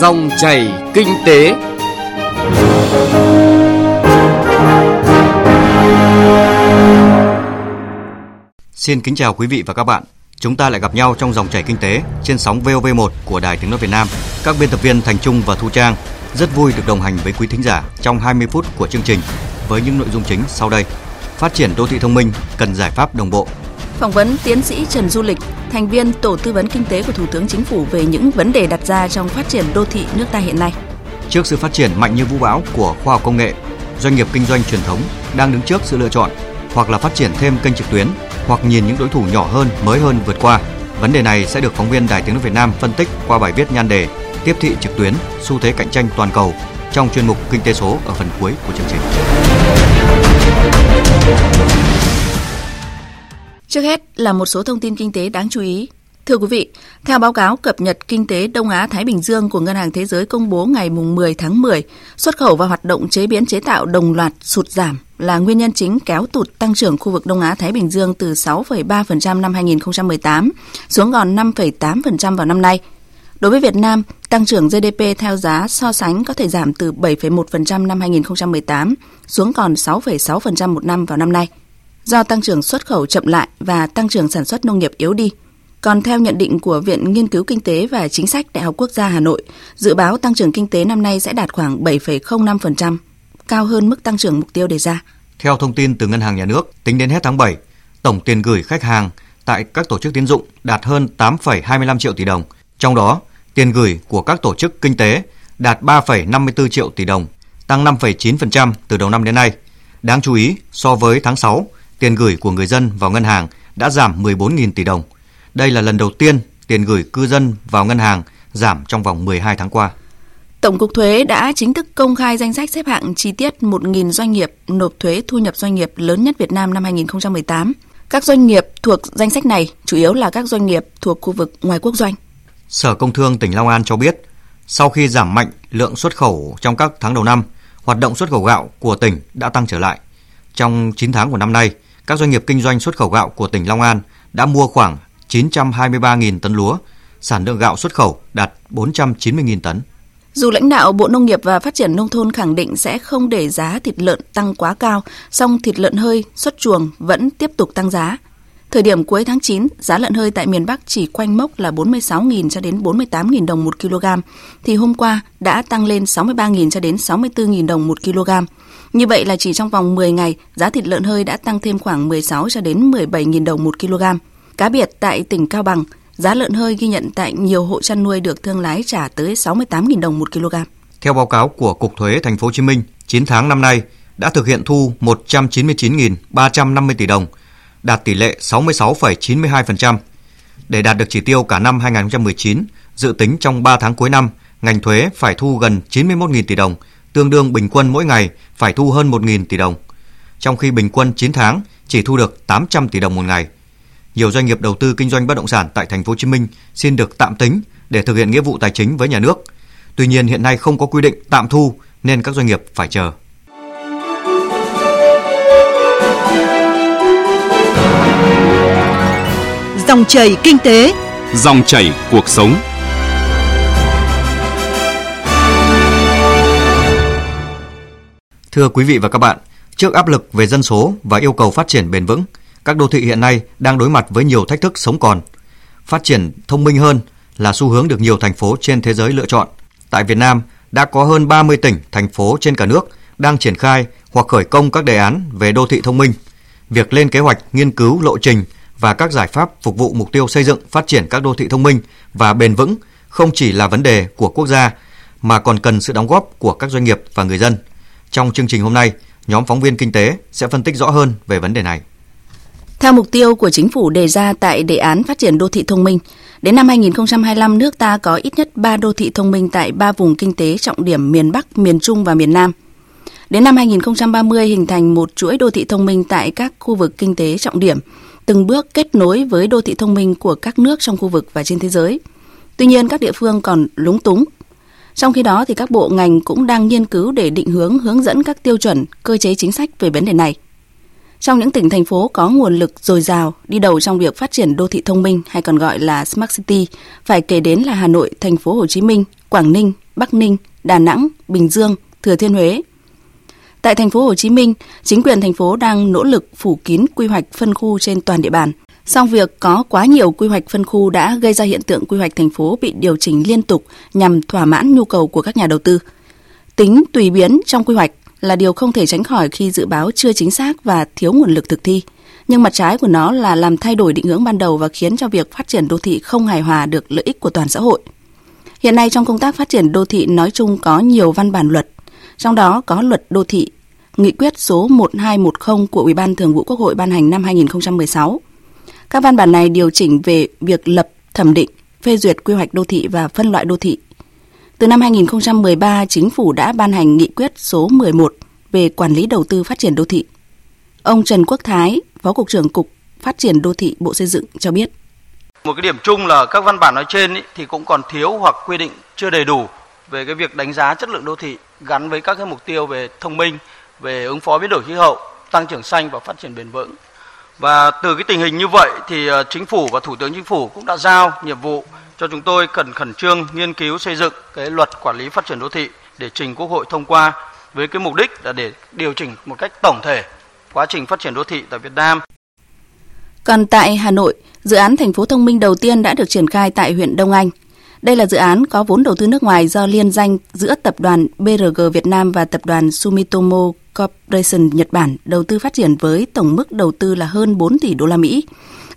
Dòng chảy kinh tế. Xin kính chào quý vị và các bạn. Chúng ta lại gặp nhau trong dòng chảy kinh tế trên sóng VOV1 của Đài Tiếng nói Việt Nam. Các biên tập viên Thành Trung và Thu Trang rất vui được đồng hành với quý thính giả trong 20 phút của chương trình với những nội dung chính sau đây. Phát triển đô thị thông minh cần giải pháp đồng bộ. Phỏng vấn tiến sĩ Trần Du Lịch, thành viên Tổ tư vấn Kinh tế của Thủ tướng Chính phủ về những vấn đề đặt ra trong phát triển đô thị nước ta hiện nay. Trước sự phát triển mạnh như vũ bão của khoa học công nghệ, doanh nghiệp kinh doanh truyền thống đang đứng trước sự lựa chọn hoặc là phát triển thêm kênh trực tuyến hoặc nhìn những đối thủ nhỏ hơn, mới hơn vượt qua. Vấn đề này sẽ được phóng viên Đài Tiếng nói Việt Nam phân tích qua bài viết nhan đề Tiếp thị trực tuyến, xu thế cạnh tranh toàn cầu trong chuyên mục Kinh tế số ở phần cuối của chương trình. Trước hết là một số thông tin kinh tế đáng chú ý. Thưa quý vị, theo báo cáo cập nhật kinh tế Đông Á Thái Bình Dương của Ngân hàng Thế giới công bố ngày 10 tháng 10, xuất khẩu và hoạt động chế biến chế tạo đồng loạt sụt giảm là nguyên nhân chính kéo tụt tăng trưởng khu vực Đông Á Thái Bình Dương từ 6,3% năm 2018 xuống còn 5,8% vào năm nay. Đối với Việt Nam, tăng trưởng GDP theo giá so sánh có thể giảm từ 7,1% năm 2018 xuống còn 6,6% một năm vào năm nay do tăng trưởng xuất khẩu chậm lại và tăng trưởng sản xuất nông nghiệp yếu đi. Còn theo nhận định của Viện Nghiên cứu Kinh tế và Chính sách Đại học Quốc gia Hà Nội, dự báo tăng trưởng kinh tế năm nay sẽ đạt khoảng 7,05%, cao hơn mức tăng trưởng mục tiêu đề ra. Theo thông tin từ Ngân hàng Nhà nước, tính đến hết tháng 7, tổng tiền gửi khách hàng tại các tổ chức tín dụng đạt hơn 8,25 triệu tỷ đồng. Trong đó, tiền gửi của các tổ chức kinh tế đạt 3,54 triệu tỷ đồng, tăng 5,9% từ đầu năm đến nay. Đáng chú ý, so với tháng 6, tiền gửi của người dân vào ngân hàng đã giảm 14.000 tỷ đồng. Đây là lần đầu tiên tiền gửi cư dân vào ngân hàng giảm trong vòng 12 tháng qua. Tổng cục Thuế đã chính thức công khai danh sách xếp hạng chi tiết 1.000 doanh nghiệp nộp thuế thu nhập doanh nghiệp lớn nhất Việt Nam năm 2018. Các doanh nghiệp thuộc danh sách này chủ yếu là các doanh nghiệp thuộc khu vực ngoài quốc doanh. Sở Công Thương tỉnh Long An cho biết, sau khi giảm mạnh lượng xuất khẩu trong các tháng đầu năm, hoạt động xuất khẩu gạo của tỉnh đã tăng trở lại. Trong 9 tháng của năm nay, các doanh nghiệp kinh doanh xuất khẩu gạo của tỉnh Long An đã mua khoảng 923.000 tấn lúa, sản lượng gạo xuất khẩu đạt 490.000 tấn. Dù lãnh đạo Bộ Nông nghiệp và Phát triển Nông thôn khẳng định sẽ không để giá thịt lợn tăng quá cao, song thịt lợn hơi xuất chuồng vẫn tiếp tục tăng giá. Thời điểm cuối tháng 9, giá lợn hơi tại miền Bắc chỉ quanh mốc là 46.000 cho đến 48.000 đồng 1 kg, thì hôm qua đã tăng lên 63.000 cho đến 64.000 đồng 1 kg. Như vậy là chỉ trong vòng 10 ngày, giá thịt lợn hơi đã tăng thêm khoảng 16 cho đến 17.000 đồng 1 kg. Cá biệt tại tỉnh Cao Bằng, giá lợn hơi ghi nhận tại nhiều hộ chăn nuôi được thương lái trả tới 68.000 đồng 1 kg. Theo báo cáo của Cục Thuế Thành phố Hồ Chí Minh, 9 tháng năm nay đã thực hiện thu 199.350 tỷ đồng, đạt tỷ lệ 66,92%. Để đạt được chỉ tiêu cả năm 2019, dự tính trong 3 tháng cuối năm, ngành thuế phải thu gần 91.000 tỷ đồng, tương đương bình quân mỗi ngày phải thu hơn 1.000 tỷ đồng, trong khi bình quân 9 tháng chỉ thu được 800 tỷ đồng một ngày. Nhiều doanh nghiệp đầu tư kinh doanh bất động sản tại thành phố Hồ Chí Minh xin được tạm tính để thực hiện nghĩa vụ tài chính với nhà nước. Tuy nhiên hiện nay không có quy định tạm thu nên các doanh nghiệp phải chờ. Dòng chảy kinh tế, dòng chảy cuộc sống. Thưa quý vị và các bạn, trước áp lực về dân số và yêu cầu phát triển bền vững, các đô thị hiện nay đang đối mặt với nhiều thách thức sống còn. Phát triển thông minh hơn là xu hướng được nhiều thành phố trên thế giới lựa chọn. Tại Việt Nam, đã có hơn 30 tỉnh, thành phố trên cả nước đang triển khai hoặc khởi công các đề án về đô thị thông minh. Việc lên kế hoạch, nghiên cứu lộ trình và các giải pháp phục vụ mục tiêu xây dựng phát triển các đô thị thông minh và bền vững không chỉ là vấn đề của quốc gia mà còn cần sự đóng góp của các doanh nghiệp và người dân. Trong chương trình hôm nay, nhóm phóng viên kinh tế sẽ phân tích rõ hơn về vấn đề này. Theo mục tiêu của chính phủ đề ra tại đề án phát triển đô thị thông minh, đến năm 2025 nước ta có ít nhất 3 đô thị thông minh tại 3 vùng kinh tế trọng điểm miền Bắc, miền Trung và miền Nam. Đến năm 2030 hình thành một chuỗi đô thị thông minh tại các khu vực kinh tế trọng điểm, từng bước kết nối với đô thị thông minh của các nước trong khu vực và trên thế giới. Tuy nhiên các địa phương còn lúng túng trong khi đó thì các bộ ngành cũng đang nghiên cứu để định hướng hướng dẫn các tiêu chuẩn, cơ chế chính sách về vấn đề này. Trong những tỉnh thành phố có nguồn lực dồi dào đi đầu trong việc phát triển đô thị thông minh hay còn gọi là Smart City, phải kể đến là Hà Nội, thành phố Hồ Chí Minh, Quảng Ninh, Bắc Ninh, Đà Nẵng, Bình Dương, Thừa Thiên Huế. Tại thành phố Hồ Chí Minh, chính quyền thành phố đang nỗ lực phủ kín quy hoạch phân khu trên toàn địa bàn. Song việc có quá nhiều quy hoạch phân khu đã gây ra hiện tượng quy hoạch thành phố bị điều chỉnh liên tục nhằm thỏa mãn nhu cầu của các nhà đầu tư. Tính tùy biến trong quy hoạch là điều không thể tránh khỏi khi dự báo chưa chính xác và thiếu nguồn lực thực thi. Nhưng mặt trái của nó là làm thay đổi định hướng ban đầu và khiến cho việc phát triển đô thị không hài hòa được lợi ích của toàn xã hội. Hiện nay trong công tác phát triển đô thị nói chung có nhiều văn bản luật, trong đó có luật đô thị, nghị quyết số 1210 của Ủy ban Thường vụ Quốc hội ban hành năm 2016. Các văn bản này điều chỉnh về việc lập, thẩm định, phê duyệt quy hoạch đô thị và phân loại đô thị. Từ năm 2013, Chính phủ đã ban hành nghị quyết số 11 về quản lý đầu tư phát triển đô thị. Ông Trần Quốc Thái, Phó Cục trưởng Cục Phát triển Đô thị Bộ Xây dựng cho biết. Một cái điểm chung là các văn bản nói trên ý, thì cũng còn thiếu hoặc quy định chưa đầy đủ về cái việc đánh giá chất lượng đô thị gắn với các cái mục tiêu về thông minh, về ứng phó biến đổi khí hậu, tăng trưởng xanh và phát triển bền vững. Và từ cái tình hình như vậy thì ờ, chính phủ và thủ tướng chính phủ cũng đã giao nhiệm vụ cho chúng tôi cần khẩn trương nghiên cứu xây dựng cái luật quản lý phát triển đô thị để trình Quốc hội thông qua với cái mục đích là để điều chỉnh một cách tổng thể quá trình phát triển đô thị tại Việt Nam. Còn tại Hà Nội, dự án thành phố thông minh đầu tiên đã được triển khai tại huyện Đông Anh. Đây là dự án có vốn đầu tư nước ngoài do liên danh giữa tập đoàn BRG Việt Nam và tập đoàn Sumitomo Corporation Nhật Bản đầu tư phát triển với tổng mức đầu tư là hơn 4 tỷ đô la Mỹ.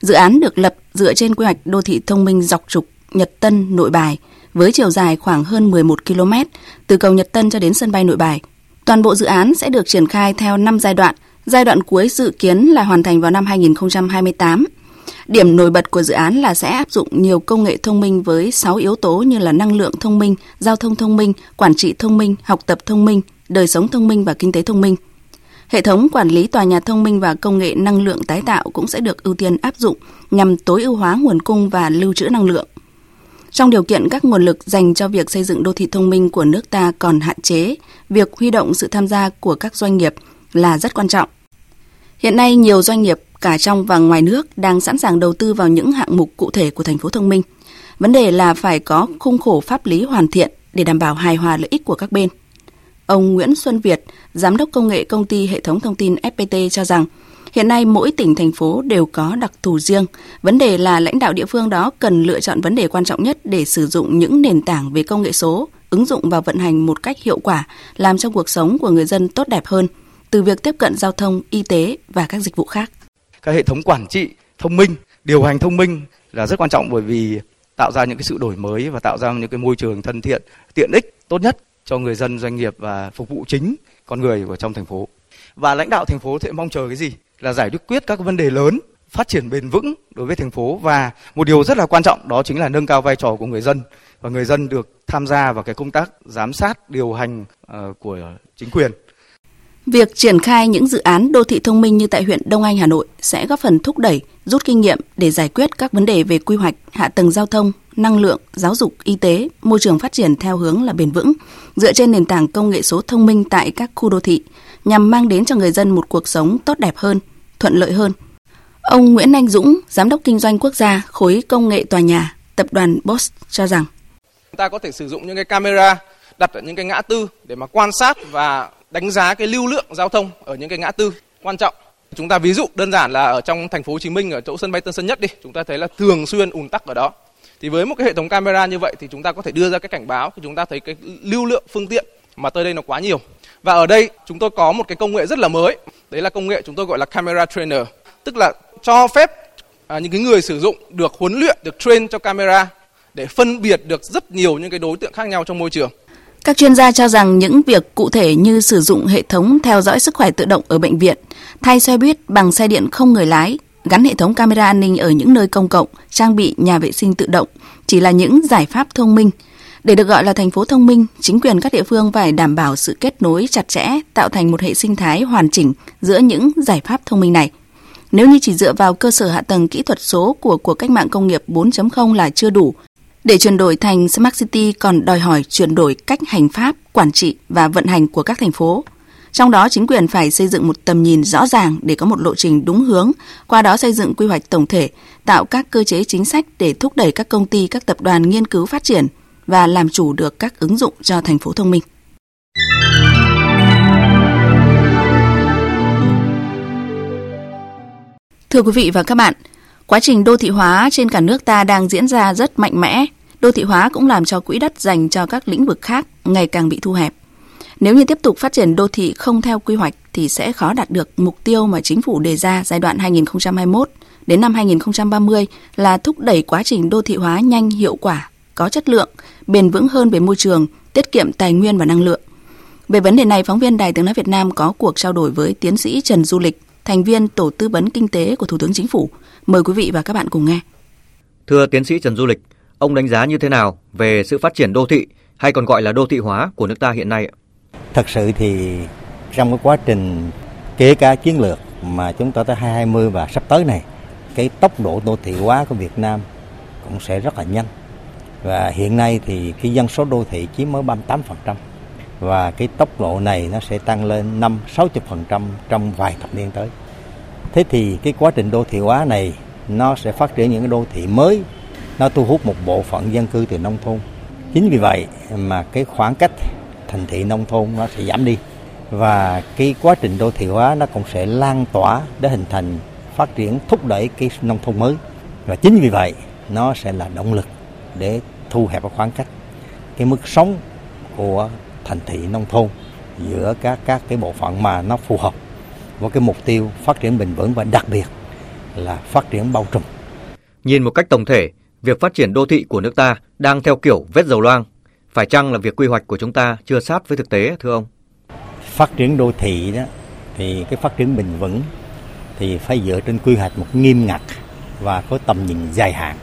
Dự án được lập dựa trên quy hoạch đô thị thông minh dọc trục Nhật Tân Nội Bài với chiều dài khoảng hơn 11 km từ cầu Nhật Tân cho đến sân bay Nội Bài. Toàn bộ dự án sẽ được triển khai theo 5 giai đoạn Giai đoạn cuối dự kiến là hoàn thành vào năm 2028. Điểm nổi bật của dự án là sẽ áp dụng nhiều công nghệ thông minh với 6 yếu tố như là năng lượng thông minh, giao thông thông minh, quản trị thông minh, học tập thông minh, đời sống thông minh và kinh tế thông minh. Hệ thống quản lý tòa nhà thông minh và công nghệ năng lượng tái tạo cũng sẽ được ưu tiên áp dụng nhằm tối ưu hóa nguồn cung và lưu trữ năng lượng. Trong điều kiện các nguồn lực dành cho việc xây dựng đô thị thông minh của nước ta còn hạn chế, việc huy động sự tham gia của các doanh nghiệp – là rất quan trọng. Hiện nay nhiều doanh nghiệp cả trong và ngoài nước đang sẵn sàng đầu tư vào những hạng mục cụ thể của thành phố thông minh. Vấn đề là phải có khung khổ pháp lý hoàn thiện để đảm bảo hài hòa lợi ích của các bên. Ông Nguyễn Xuân Việt, giám đốc công nghệ công ty hệ thống thông tin FPT cho rằng hiện nay mỗi tỉnh thành phố đều có đặc thù riêng. Vấn đề là lãnh đạo địa phương đó cần lựa chọn vấn đề quan trọng nhất để sử dụng những nền tảng về công nghệ số, ứng dụng và vận hành một cách hiệu quả, làm cho cuộc sống của người dân tốt đẹp hơn – từ việc tiếp cận giao thông, y tế và các dịch vụ khác. Các hệ thống quản trị thông minh, điều hành thông minh là rất quan trọng bởi vì tạo ra những cái sự đổi mới và tạo ra những cái môi trường thân thiện, tiện ích tốt nhất cho người dân, doanh nghiệp và phục vụ chính con người ở trong thành phố. Và lãnh đạo thành phố sẽ mong chờ cái gì? Là giải quyết các vấn đề lớn, phát triển bền vững đối với thành phố và một điều rất là quan trọng đó chính là nâng cao vai trò của người dân và người dân được tham gia vào cái công tác giám sát điều hành ờ, của chính quyền Việc triển khai những dự án đô thị thông minh như tại huyện Đông Anh, Hà Nội sẽ góp phần thúc đẩy, rút kinh nghiệm để giải quyết các vấn đề về quy hoạch, hạ tầng giao thông, năng lượng, giáo dục, y tế, môi trường phát triển theo hướng là bền vững, dựa trên nền tảng công nghệ số thông minh tại các khu đô thị, nhằm mang đến cho người dân một cuộc sống tốt đẹp hơn, thuận lợi hơn. Ông Nguyễn Anh Dũng, Giám đốc Kinh doanh Quốc gia khối công nghệ tòa nhà, tập đoàn Bosch cho rằng Chúng ta có thể sử dụng những cái camera đặt ở những cái ngã tư để mà quan sát và đánh giá cái lưu lượng giao thông ở những cái ngã tư quan trọng. Chúng ta ví dụ đơn giản là ở trong thành phố Hồ Chí Minh ở chỗ sân bay Tân Sơn Nhất đi, chúng ta thấy là thường xuyên ùn tắc ở đó. Thì với một cái hệ thống camera như vậy thì chúng ta có thể đưa ra cái cảnh báo khi chúng ta thấy cái lưu lượng phương tiện mà tới đây nó quá nhiều. Và ở đây chúng tôi có một cái công nghệ rất là mới, đấy là công nghệ chúng tôi gọi là camera trainer, tức là cho phép à, những cái người sử dụng được huấn luyện, được train cho camera để phân biệt được rất nhiều những cái đối tượng khác nhau trong môi trường. Các chuyên gia cho rằng những việc cụ thể như sử dụng hệ thống theo dõi sức khỏe tự động ở bệnh viện, thay xe buýt bằng xe điện không người lái, gắn hệ thống camera an ninh ở những nơi công cộng, trang bị nhà vệ sinh tự động chỉ là những giải pháp thông minh. Để được gọi là thành phố thông minh, chính quyền các địa phương phải đảm bảo sự kết nối chặt chẽ, tạo thành một hệ sinh thái hoàn chỉnh giữa những giải pháp thông minh này. Nếu như chỉ dựa vào cơ sở hạ tầng kỹ thuật số của cuộc cách mạng công nghiệp 4.0 là chưa đủ, để chuyển đổi thành Smart City còn đòi hỏi chuyển đổi cách hành pháp, quản trị và vận hành của các thành phố. Trong đó chính quyền phải xây dựng một tầm nhìn rõ ràng để có một lộ trình đúng hướng, qua đó xây dựng quy hoạch tổng thể, tạo các cơ chế chính sách để thúc đẩy các công ty, các tập đoàn nghiên cứu phát triển và làm chủ được các ứng dụng cho thành phố thông minh. Thưa quý vị và các bạn, quá trình đô thị hóa trên cả nước ta đang diễn ra rất mạnh mẽ. Đô thị hóa cũng làm cho quỹ đất dành cho các lĩnh vực khác ngày càng bị thu hẹp. Nếu như tiếp tục phát triển đô thị không theo quy hoạch thì sẽ khó đạt được mục tiêu mà chính phủ đề ra giai đoạn 2021 đến năm 2030 là thúc đẩy quá trình đô thị hóa nhanh, hiệu quả, có chất lượng, bền vững hơn về môi trường, tiết kiệm tài nguyên và năng lượng. Về vấn đề này, phóng viên Đài Tiếng Nói Việt Nam có cuộc trao đổi với tiến sĩ Trần Du Lịch, thành viên Tổ tư vấn Kinh tế của Thủ tướng Chính phủ. Mời quý vị và các bạn cùng nghe. Thưa tiến sĩ Trần Du Lịch, ông đánh giá như thế nào về sự phát triển đô thị hay còn gọi là đô thị hóa của nước ta hiện nay? Thật sự thì trong cái quá trình kể cả chiến lược mà chúng ta tới 2020 và sắp tới này, cái tốc độ đô thị hóa của Việt Nam cũng sẽ rất là nhanh. Và hiện nay thì cái dân số đô thị chiếm mới 38% và cái tốc độ này nó sẽ tăng lên 5 60% trong vài thập niên tới. Thế thì cái quá trình đô thị hóa này nó sẽ phát triển những cái đô thị mới, nó thu hút một bộ phận dân cư từ nông thôn. Chính vì vậy mà cái khoảng cách thành thị nông thôn nó sẽ giảm đi và cái quá trình đô thị hóa nó cũng sẽ lan tỏa để hình thành phát triển thúc đẩy cái nông thôn mới và chính vì vậy nó sẽ là động lực để thu hẹp khoảng cách cái mức sống của thành thị nông thôn giữa các các cái bộ phận mà nó phù hợp với cái mục tiêu phát triển bền vững và đặc biệt là phát triển bao trùm. Nhìn một cách tổng thể, việc phát triển đô thị của nước ta đang theo kiểu vết dầu loang. Phải chăng là việc quy hoạch của chúng ta chưa sát với thực tế thưa ông? Phát triển đô thị đó thì cái phát triển bền vững thì phải dựa trên quy hoạch một nghiêm ngặt và có tầm nhìn dài hạn.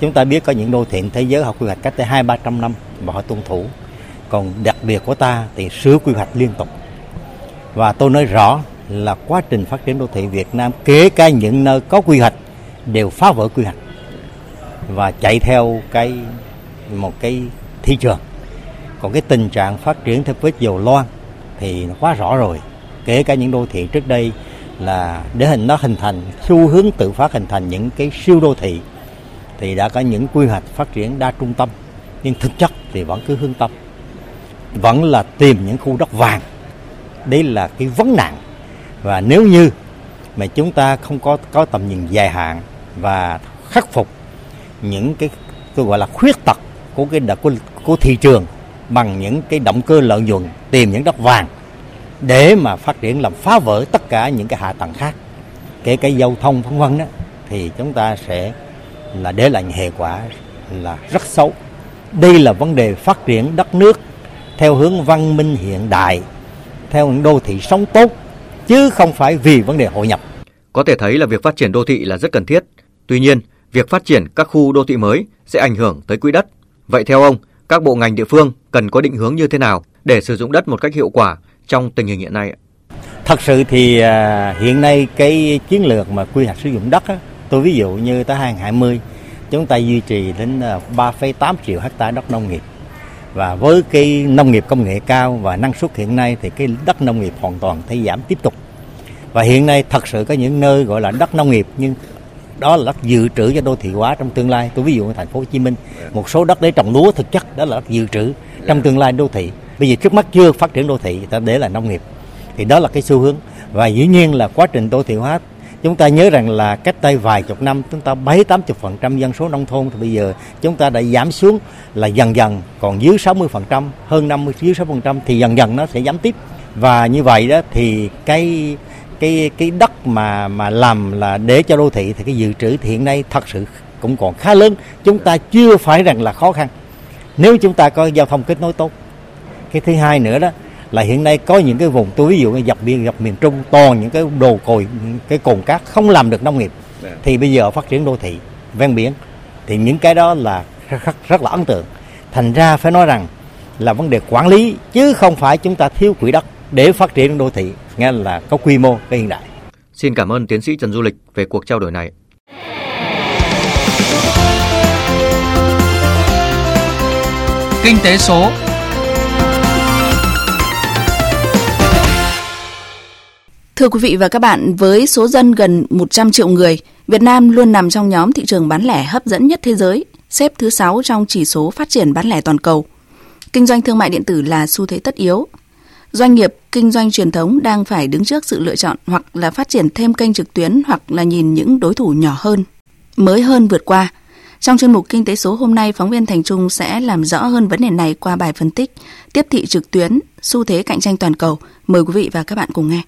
Chúng ta biết có những đô thị thế giới họ quy hoạch cách tới hai ba trăm năm và họ tuân thủ còn đặc biệt của ta thì sửa quy hoạch liên tục. Và tôi nói rõ là quá trình phát triển đô thị Việt Nam, kể cả những nơi có quy hoạch, đều phá vỡ quy hoạch và chạy theo cái, một cái thị trường. Còn cái tình trạng phát triển theo vết dầu loan thì nó quá rõ rồi. Kể cả những đô thị trước đây là để hình, nó hình thành, xu hướng tự phát hình thành những cái siêu đô thị thì đã có những quy hoạch phát triển đa trung tâm. Nhưng thực chất thì vẫn cứ hướng tâm vẫn là tìm những khu đất vàng. Đấy là cái vấn nạn. Và nếu như mà chúng ta không có có tầm nhìn dài hạn và khắc phục những cái tôi gọi là khuyết tật của cái của, của thị trường bằng những cái động cơ lợi nhuận tìm những đất vàng để mà phát triển làm phá vỡ tất cả những cái hạ tầng khác kể cả giao thông vân vân đó thì chúng ta sẽ là để lại hệ quả là rất xấu. Đây là vấn đề phát triển đất nước theo hướng văn minh hiện đại, theo hướng đô thị sống tốt, chứ không phải vì vấn đề hội nhập. Có thể thấy là việc phát triển đô thị là rất cần thiết. Tuy nhiên, việc phát triển các khu đô thị mới sẽ ảnh hưởng tới quỹ đất. Vậy theo ông, các bộ ngành địa phương cần có định hướng như thế nào để sử dụng đất một cách hiệu quả trong tình hình hiện nay? Thật sự thì à, hiện nay cái chiến lược mà quy hoạch sử dụng đất, tôi ví dụ như tới 2020, chúng ta duy trì đến 3,8 à, triệu hecta đất nông nghiệp và với cái nông nghiệp công nghệ cao và năng suất hiện nay thì cái đất nông nghiệp hoàn toàn thấy giảm tiếp tục. Và hiện nay thật sự có những nơi gọi là đất nông nghiệp, nhưng đó là đất dự trữ cho đô thị hóa trong tương lai. Tôi ví dụ ở thành phố Hồ Chí Minh, một số đất để trồng lúa thực chất đó là đất dự trữ trong tương lai đô thị. Bây giờ trước mắt chưa phát triển đô thị ta để là nông nghiệp, thì đó là cái xu hướng. Và dĩ nhiên là quá trình đô thị hóa Chúng ta nhớ rằng là cách đây vài chục năm chúng ta bảy tám chục phần trăm dân số nông thôn thì bây giờ chúng ta đã giảm xuống là dần dần còn dưới 60 phần trăm, hơn 50 dưới 60 phần trăm thì dần dần nó sẽ giảm tiếp. Và như vậy đó thì cái cái cái đất mà mà làm là để cho đô thị thì cái dự trữ hiện nay thật sự cũng còn khá lớn. Chúng ta chưa phải rằng là khó khăn. Nếu chúng ta có giao thông kết nối tốt. Cái thứ hai nữa đó là hiện nay có những cái vùng tôi ví dụ như dọc biên dọc miền Trung toàn những cái đồ cồi cái cồn cát không làm được nông nghiệp dạ. thì bây giờ phát triển đô thị ven biển. Thì những cái đó là rất, rất là ấn tượng. Thành ra phải nói rằng là vấn đề quản lý chứ không phải chúng ta thiếu quỹ đất để phát triển đô thị nghe là có quy mô cái hiện đại. Xin cảm ơn tiến sĩ Trần Du Lịch về cuộc trao đổi này. Kinh tế số Thưa quý vị và các bạn, với số dân gần 100 triệu người, Việt Nam luôn nằm trong nhóm thị trường bán lẻ hấp dẫn nhất thế giới. xếp thứ 6 trong chỉ số phát triển bán lẻ toàn cầu. Kinh doanh thương mại điện tử là xu thế tất yếu. Doanh nghiệp kinh doanh truyền thống đang phải đứng trước sự lựa chọn hoặc là phát triển thêm kênh trực tuyến hoặc là nhìn những đối thủ nhỏ hơn, mới hơn vượt qua. Trong chuyên mục Kinh tế số hôm nay, phóng viên Thành Trung sẽ làm rõ hơn vấn đề này qua bài phân tích Tiếp thị trực tuyến, xu thế cạnh tranh toàn cầu. Mời quý vị và các bạn cùng nghe.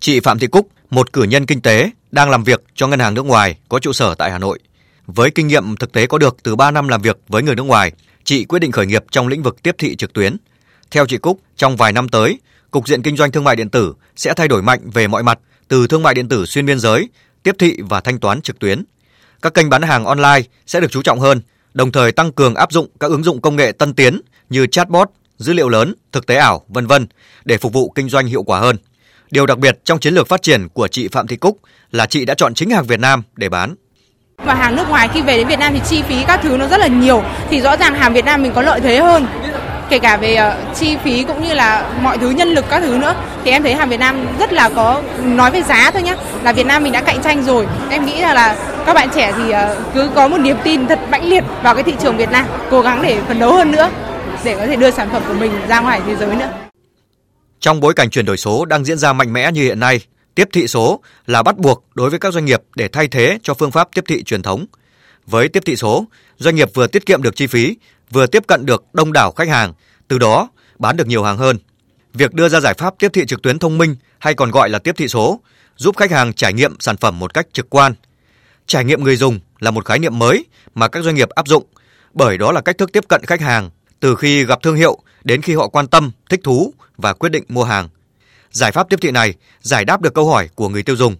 Chị Phạm Thị Cúc, một cử nhân kinh tế, đang làm việc cho ngân hàng nước ngoài có trụ sở tại Hà Nội. Với kinh nghiệm thực tế có được từ 3 năm làm việc với người nước ngoài, chị quyết định khởi nghiệp trong lĩnh vực tiếp thị trực tuyến. Theo chị Cúc, trong vài năm tới, cục diện kinh doanh thương mại điện tử sẽ thay đổi mạnh về mọi mặt, từ thương mại điện tử xuyên biên giới, tiếp thị và thanh toán trực tuyến. Các kênh bán hàng online sẽ được chú trọng hơn, đồng thời tăng cường áp dụng các ứng dụng công nghệ tân tiến như chatbot, dữ liệu lớn, thực tế ảo, vân vân để phục vụ kinh doanh hiệu quả hơn. Điều đặc biệt trong chiến lược phát triển của chị Phạm Thị Cúc là chị đã chọn chính hàng Việt Nam để bán. Mà hàng nước ngoài khi về đến Việt Nam thì chi phí các thứ nó rất là nhiều, thì rõ ràng hàng Việt Nam mình có lợi thế hơn. Kể cả về ờ, chi phí cũng như là mọi thứ, nhân lực các thứ nữa. Thì em thấy hàng Việt Nam rất là có, nói về giá thôi nhá, là Việt Nam mình đã cạnh tranh rồi. Em nghĩ là là các bạn trẻ thì ờ, cứ có một niềm tin thật mãnh liệt vào cái thị trường Việt Nam, cố gắng để phấn đấu hơn nữa, để có thể đưa sản phẩm của mình ra ngoài thế giới nữa trong bối cảnh chuyển đổi số đang diễn ra mạnh mẽ như hiện nay, tiếp thị số là bắt buộc đối với các doanh nghiệp để thay thế cho phương pháp tiếp thị truyền thống. Với tiếp thị số, doanh nghiệp vừa tiết kiệm được chi phí, vừa tiếp cận được đông đảo khách hàng, từ đó bán được nhiều hàng hơn. Việc đưa ra giải pháp tiếp thị trực tuyến thông minh hay còn gọi là tiếp thị số giúp khách hàng trải nghiệm sản phẩm một cách trực quan. Trải nghiệm người dùng là một khái niệm mới mà các doanh nghiệp áp dụng, bởi đó là cách thức tiếp cận khách hàng từ khi gặp thương hiệu đến khi họ quan tâm, thích thú và quyết định mua hàng. Giải pháp tiếp thị này giải đáp được câu hỏi của người tiêu dùng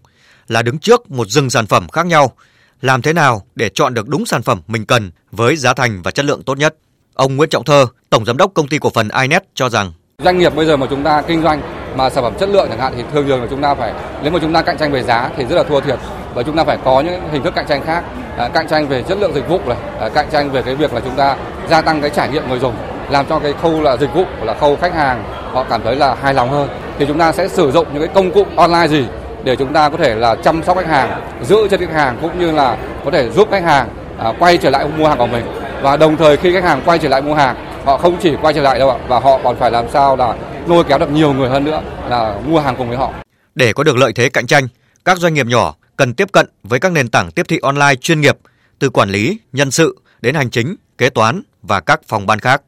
là đứng trước một rừng sản phẩm khác nhau, làm thế nào để chọn được đúng sản phẩm mình cần với giá thành và chất lượng tốt nhất. Ông Nguyễn Trọng Thơ, Tổng Giám đốc Công ty Cổ phần iNet cho rằng Doanh nghiệp bây giờ mà chúng ta kinh doanh mà sản phẩm chất lượng chẳng hạn thì thường thường là chúng ta phải nếu mà chúng ta cạnh tranh về giá thì rất là thua thiệt và chúng ta phải có những hình thức cạnh tranh khác. À, cạnh tranh về chất lượng dịch vụ này à, cạnh tranh về cái việc là chúng ta gia tăng cái trải nghiệm người dùng làm cho cái khâu là dịch vụ là khâu khách hàng họ cảm thấy là hài lòng hơn. Thì chúng ta sẽ sử dụng những cái công cụ online gì để chúng ta có thể là chăm sóc khách hàng giữ chân khách hàng cũng như là có thể giúp khách hàng à, quay trở lại mua hàng của mình. Và đồng thời khi khách hàng quay trở lại mua hàng họ không chỉ quay trở lại đâu ạ và họ còn phải làm sao là lôi kéo được nhiều người hơn nữa là mua hàng cùng với họ. Để có được lợi thế cạnh tranh các doanh nghiệp nhỏ cần tiếp cận với các nền tảng tiếp thị online chuyên nghiệp từ quản lý nhân sự đến hành chính kế toán và các phòng ban khác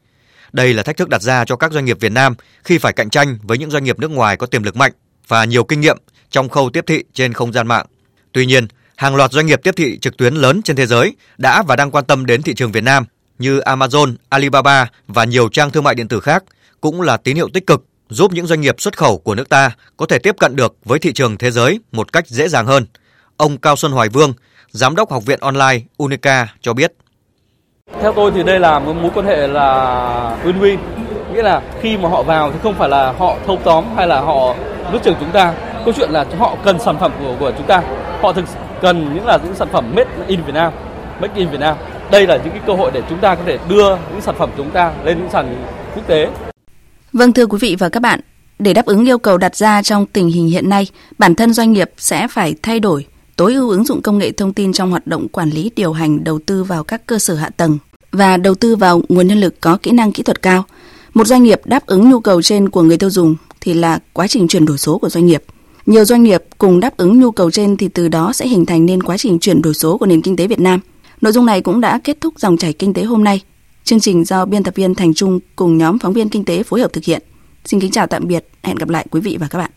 đây là thách thức đặt ra cho các doanh nghiệp Việt Nam khi phải cạnh tranh với những doanh nghiệp nước ngoài có tiềm lực mạnh và nhiều kinh nghiệm trong khâu tiếp thị trên không gian mạng. Tuy nhiên, hàng loạt doanh nghiệp tiếp thị trực tuyến lớn trên thế giới đã và đang quan tâm đến thị trường Việt Nam như Amazon, Alibaba và nhiều trang thương mại điện tử khác cũng là tín hiệu tích cực giúp những doanh nghiệp xuất khẩu của nước ta có thể tiếp cận được với thị trường thế giới một cách dễ dàng hơn. Ông Cao Xuân Hoài Vương, Giám đốc Học viện Online Unica cho biết. Theo tôi thì đây là một mối quan hệ là win-win. Nghĩa là khi mà họ vào thì không phải là họ thâu tóm hay là họ nuốt chửng chúng ta. Câu chuyện là họ cần sản phẩm của của chúng ta. Họ thực cần những là những sản phẩm made in Việt Nam, make in Việt Nam. Đây là những cái cơ hội để chúng ta có thể đưa những sản phẩm của chúng ta lên những sàn quốc tế. Vâng thưa quý vị và các bạn, để đáp ứng yêu cầu đặt ra trong tình hình hiện nay, bản thân doanh nghiệp sẽ phải thay đổi tối ưu ứng dụng công nghệ thông tin trong hoạt động quản lý điều hành đầu tư vào các cơ sở hạ tầng và đầu tư vào nguồn nhân lực có kỹ năng kỹ thuật cao. Một doanh nghiệp đáp ứng nhu cầu trên của người tiêu dùng thì là quá trình chuyển đổi số của doanh nghiệp. Nhiều doanh nghiệp cùng đáp ứng nhu cầu trên thì từ đó sẽ hình thành nên quá trình chuyển đổi số của nền kinh tế Việt Nam. Nội dung này cũng đã kết thúc dòng chảy kinh tế hôm nay. Chương trình do biên tập viên Thành Trung cùng nhóm phóng viên kinh tế phối hợp thực hiện. Xin kính chào tạm biệt, hẹn gặp lại quý vị và các bạn.